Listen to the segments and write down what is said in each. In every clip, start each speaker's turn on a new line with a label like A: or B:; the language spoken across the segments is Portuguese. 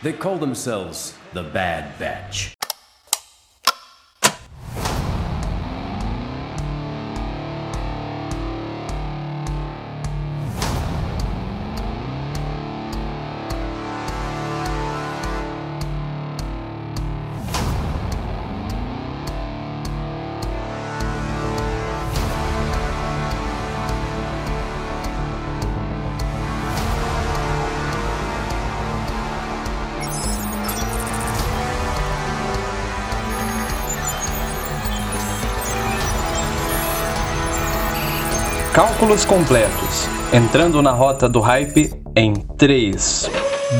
A: They call themselves the Bad Batch.
B: Cálculos completos. Entrando na rota do hype em 3,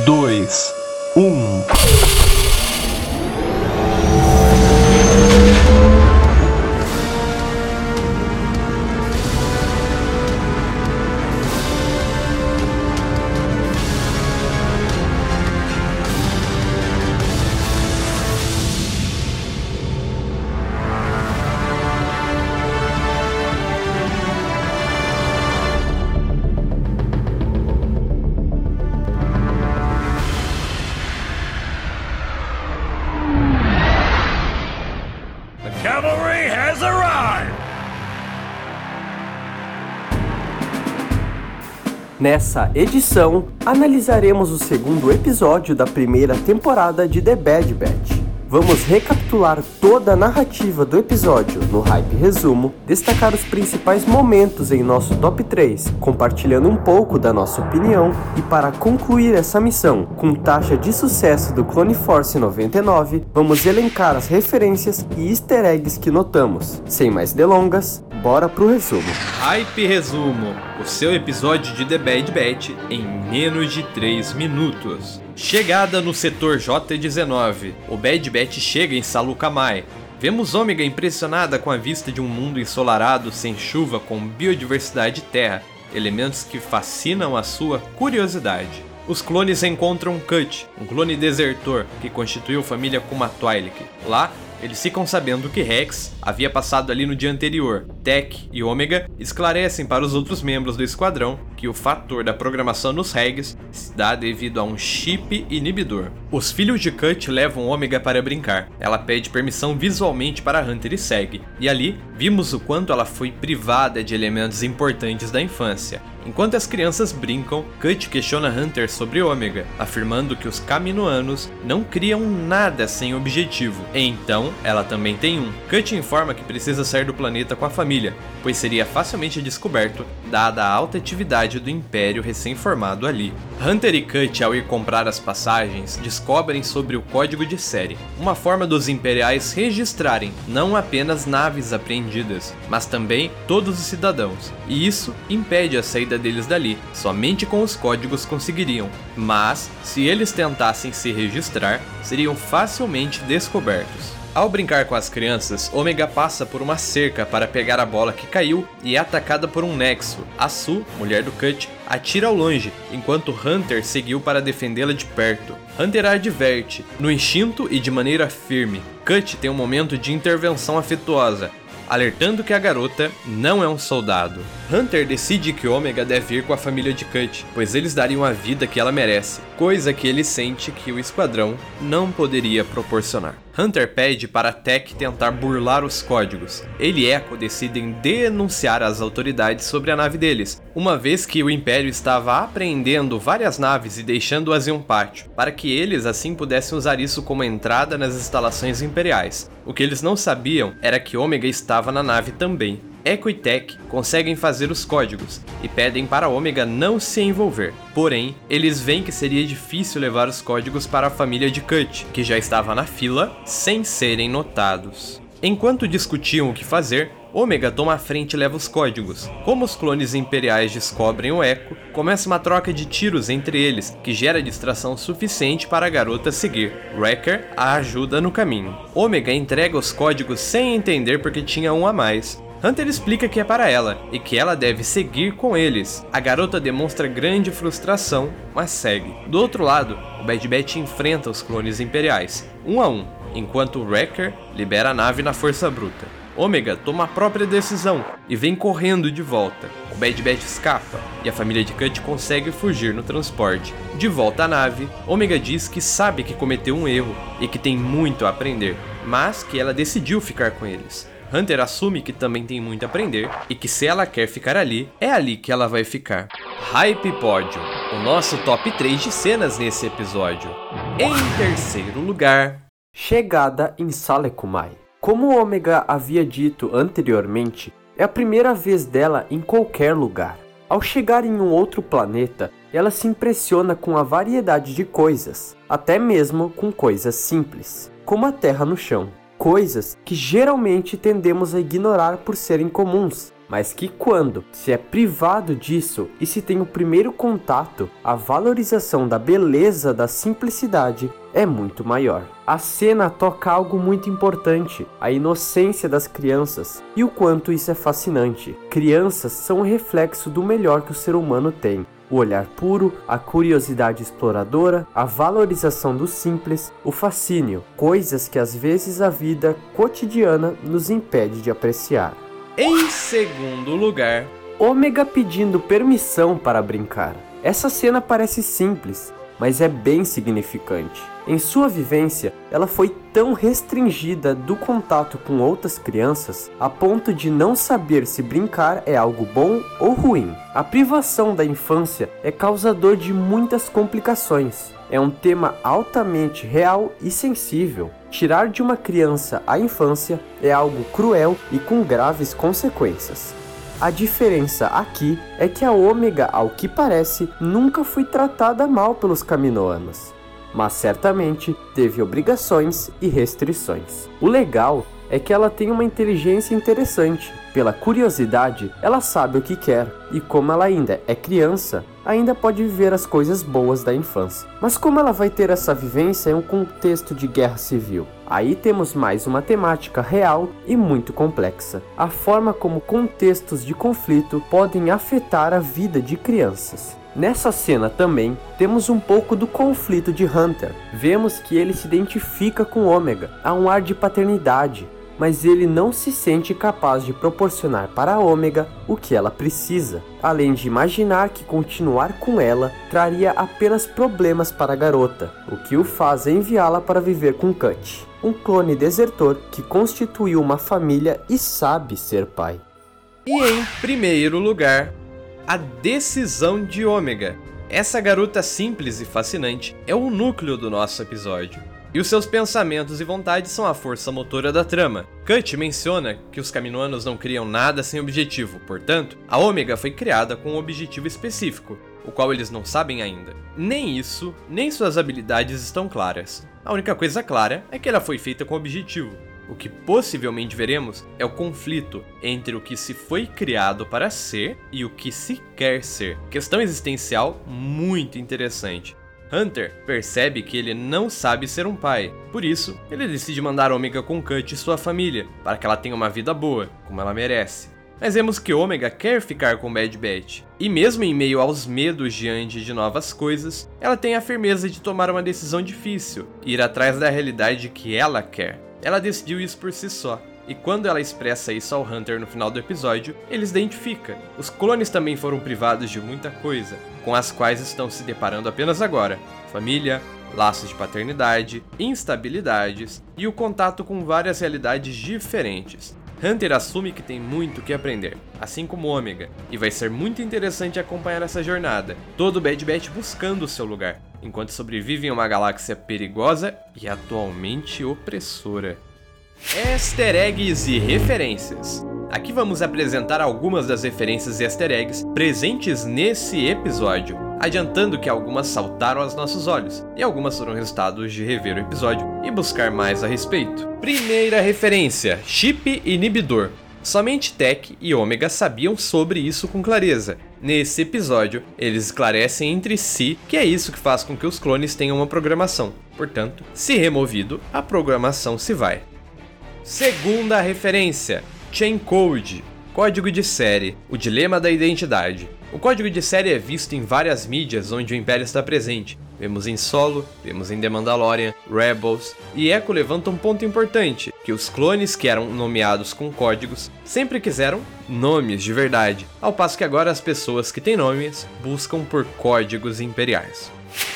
B: 2, 1.
C: Nessa edição, analisaremos o segundo episódio da primeira temporada de The Bad Batch. Vamos recapitular toda a narrativa do episódio no Hype Resumo, destacar os principais momentos em nosso top 3, compartilhando um pouco da nossa opinião e para concluir essa missão com taxa de sucesso do Clone Force 99, vamos elencar as referências e easter eggs que notamos. Sem mais delongas, bora pro resumo.
D: Hype Resumo, o seu episódio de The Bad Batch em menos de 3 minutos. Chegada no setor J-19, o Bad Batch chega em Salucamai. Vemos Ômega impressionada com a vista de um mundo ensolarado, sem chuva, com biodiversidade e terra, elementos que fascinam a sua curiosidade. Os clones encontram Cut, um clone desertor que constituiu família com uma Twi'lek. Lá, eles ficam sabendo que Rex havia passado ali no dia anterior. Tech e Ômega esclarecem para os outros membros do esquadrão que o fator da programação nos Regs se dá devido a um chip inibidor. Os filhos de Cut levam Ômega para brincar. Ela pede permissão visualmente para Hunter e segue. E ali, vimos o quanto ela foi privada de elementos importantes da infância. Enquanto as crianças brincam, Cut questiona Hunter sobre Ômega, afirmando que os Kaminoanos não criam nada sem objetivo. Então, ela também tem um. Cut informa que precisa sair do planeta com a família, pois seria facilmente descoberto, dada a alta atividade do Império recém-formado ali. Hunter e Cut, ao ir comprar as passagens, descobrem sobre o código de série, uma forma dos Imperiais registrarem não apenas naves apreendidas, mas também todos os cidadãos, e isso impede a saída deles dali, somente com os códigos conseguiriam, mas se eles tentassem se registrar, seriam facilmente descobertos. Ao brincar com as crianças, Omega passa por uma cerca para pegar a bola que caiu e é atacada por um Nexo. A Su, mulher do Cut, atira ao longe, enquanto Hunter seguiu para defendê-la de perto. Hunter a adverte, no instinto e de maneira firme. Cut tem um momento de intervenção afetuosa, alertando que a garota não é um soldado. Hunter decide que Omega deve ir com a família de Cut, pois eles dariam a vida que ela merece, coisa que ele sente que o esquadrão não poderia proporcionar. Hunter pede para Tech tentar burlar os códigos. Ele e Echo decidem denunciar as autoridades sobre a nave deles, uma vez que o Império estava apreendendo várias naves e deixando-as em um pátio, para que eles assim pudessem usar isso como entrada nas instalações imperiais. O que eles não sabiam era que Omega estava na nave também. Echo e Tech conseguem fazer os códigos e pedem para Omega não se envolver. Porém, eles veem que seria difícil levar os códigos para a família de Cut, que já estava na fila, sem serem notados. Enquanto discutiam o que fazer, Omega toma a frente e leva os códigos. Como os clones imperiais descobrem o Echo, começa uma troca de tiros entre eles, que gera distração suficiente para a garota seguir. Wrecker a ajuda no caminho. Omega entrega os códigos sem entender porque tinha um a mais. Hunter explica que é para ela e que ela deve seguir com eles. A garota demonstra grande frustração, mas segue. Do outro lado, o Bad Batch enfrenta os clones imperiais, um a um, enquanto Wrecker libera a nave na força bruta. Ômega toma a própria decisão e vem correndo de volta. O Bad Batch escapa e a família de Cut consegue fugir no transporte. De volta à nave, Ômega diz que sabe que cometeu um erro e que tem muito a aprender, mas que ela decidiu ficar com eles. Hunter assume que também tem muito a aprender e que se ela quer ficar ali, é ali que ela vai ficar. Hype Pódio, o nosso top 3 de cenas nesse episódio. Em terceiro lugar,
C: Chegada em Salekumai. Como o Ômega havia dito anteriormente, é a primeira vez dela em qualquer lugar. Ao chegar em um outro planeta, ela se impressiona com a variedade de coisas, até mesmo com coisas simples, como a terra no chão. Coisas que geralmente tendemos a ignorar por serem comuns, mas que quando se é privado disso e se tem o primeiro contato, a valorização da beleza da simplicidade é muito maior. A cena toca algo muito importante, a inocência das crianças e o quanto isso é fascinante. Crianças são o reflexo do melhor que o ser humano tem. O olhar puro, a curiosidade exploradora, a valorização do simples, o fascínio, coisas que às vezes a vida cotidiana nos impede de apreciar.
D: em segundo lugar,
C: Ômega pedindo permissão para brincar. Essa cena parece simples, mas é bem significante. Em sua vivência, ela foi tão restringida do contato com outras crianças a ponto de não saber se brincar é algo bom ou ruim. A privação da infância é causador de muitas complicações. É um tema altamente real e sensível. Tirar de uma criança a infância é algo cruel e com graves consequências. A diferença aqui é que a Ômega, ao que parece, nunca foi tratada mal pelos Caminoanos, mas certamente teve obrigações e restrições. O legal é que ela tem uma inteligência interessante. Pela curiosidade, ela sabe o que quer, e como ela ainda é criança, ainda pode viver as coisas boas da infância. Mas como ela vai ter essa vivência em um contexto de guerra civil? Aí temos mais uma temática real e muito complexa. A forma como contextos de conflito podem afetar a vida de crianças. Nessa cena também temos um pouco do conflito de Hunter. Vemos que ele se identifica com Ômega, há um ar de paternidade, mas ele não se sente capaz de proporcionar para a Ômega o que ela precisa, além de imaginar que continuar com ela traria apenas problemas para a garota, o que o faz enviá-la para viver com Cut, um clone desertor que constituiu uma família e sabe ser pai.
D: E em primeiro lugar, a decisão de Ômega. Essa garota simples e fascinante é o núcleo do nosso episódio. E os seus pensamentos e vontades são a força motora da trama. Cut menciona que os Caminoanos não criam nada sem objetivo, portanto, a Ômega foi criada com um objetivo específico, o qual eles não sabem ainda. Nem isso, nem suas habilidades estão claras. A única coisa clara é que ela foi feita com objetivo. O que possivelmente veremos é o conflito entre o que se foi criado para ser e o que se quer ser. Questão existencial muito interessante. Hunter percebe que ele não sabe ser um pai, por isso, ele decide mandar Ômega com Cut e sua família, para que ela tenha uma vida boa, como ela merece. Mas vemos que Ômega quer ficar com Bad Batch, e mesmo em meio aos medos diante de novas coisas, ela tem a firmeza de tomar uma decisão difícil ir atrás da realidade que ela quer. Ela decidiu isso por si só, e quando ela expressa isso ao Hunter no final do episódio, ele se identifica. Os clones também foram privados de muita coisa, com as quais estão se deparando apenas agora: família, laços de paternidade, instabilidades e o contato com várias realidades diferentes. Hunter assume que tem muito que aprender, assim como Ômega, e vai ser muito interessante acompanhar essa jornada, todo Bad Batch buscando o seu lugar, enquanto sobrevive em uma galáxia perigosa e atualmente opressora. Easter eggs e referências. Aqui vamos apresentar algumas das referências e easter eggs presentes nesse episódio, adiantando que algumas saltaram aos nossos olhos e algumas foram resultados de rever o episódio e buscar mais a respeito. Primeira referência: chip inibidor. Somente Tech e Ômega sabiam sobre isso com clareza. Nesse episódio, eles esclarecem entre si que é isso que faz com que os clones tenham uma programação. Portanto, se removido, a programação se vai. Segunda referência: Chain Code, código de série, o dilema da identidade. O código de série é visto em várias mídias onde o Império está presente. Vemos em Solo, vemos em The Mandalorian, Rebels, e Echo levanta um ponto importante, que os clones que eram nomeados com códigos sempre quiseram nomes de verdade, ao passo que agora as pessoas que têm nomes buscam por códigos imperiais.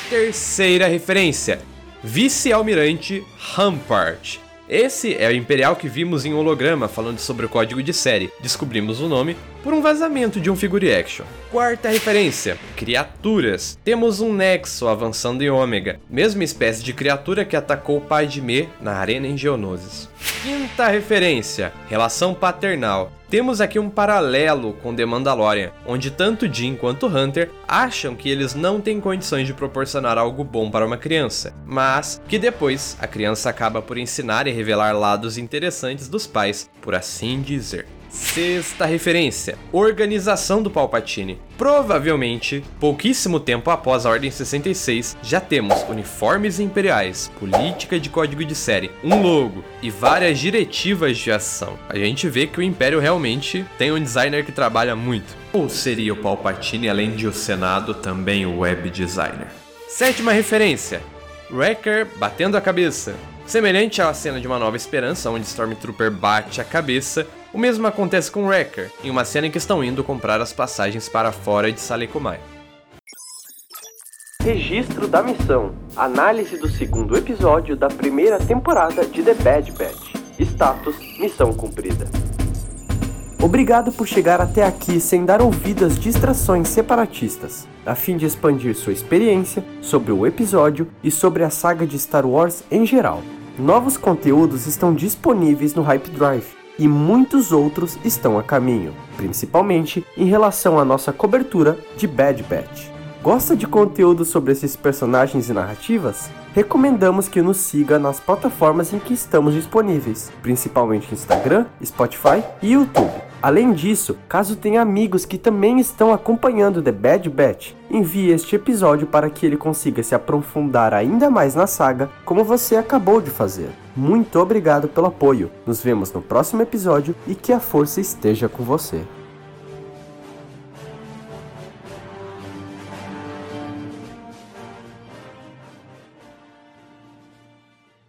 D: Terceira referência: Vice-Almirante Rampart. Esse é o Imperial que vimos em holograma falando sobre o código de série. Descobrimos o nome por um vazamento de um figure action. Quarta referência: criaturas. Temos um Nexo avançando em Ômega, mesma espécie de criatura que atacou Padme na Arena em Geonosis. Quinta referência: relação paternal. Temos aqui um paralelo com The Mandalorian, onde tanto Jim quanto Hunter acham que eles não têm condições de proporcionar algo bom para uma criança, mas que depois a criança acaba por ensinar e revelar lados interessantes dos pais, por assim dizer. Sexta referência: Organização do Palpatine. Provavelmente, pouquíssimo tempo após a Ordem 66, já temos uniformes imperiais, política de código de série, um logo e várias diretivas de ação. A gente vê que o Império realmente tem um designer que trabalha muito. Ou seria o Palpatine, além de o Senado, também o web designer? Sétima referência: Wrecker batendo a cabeça. Semelhante à cena de Uma Nova Esperança, onde Stormtrooper bate a cabeça, o mesmo acontece com Wrecker, em uma cena em que estão indo comprar as passagens para fora de Salekomai.
C: Registro da missão. Análise do segundo episódio da primeira temporada de The Bad Batch. Status: Missão cumprida. Obrigado por chegar até aqui sem dar ouvido às distrações separatistas, a fim de expandir sua experiência sobre o episódio e sobre a saga de Star Wars em geral. Novos conteúdos estão disponíveis no Hype Drive e muitos outros estão a caminho, principalmente em relação à nossa cobertura de Bad Batch. Gosta de conteúdo sobre esses personagens e narrativas? Recomendamos que nos siga nas plataformas em que estamos disponíveis, principalmente Instagram, Spotify e YouTube. Além disso, caso tenha amigos que também estão acompanhando The Bad Batch, envie este episódio para que ele consiga se aprofundar ainda mais na saga, como você acabou de fazer. Muito obrigado pelo apoio. Nos vemos no próximo episódio e que a força esteja com você.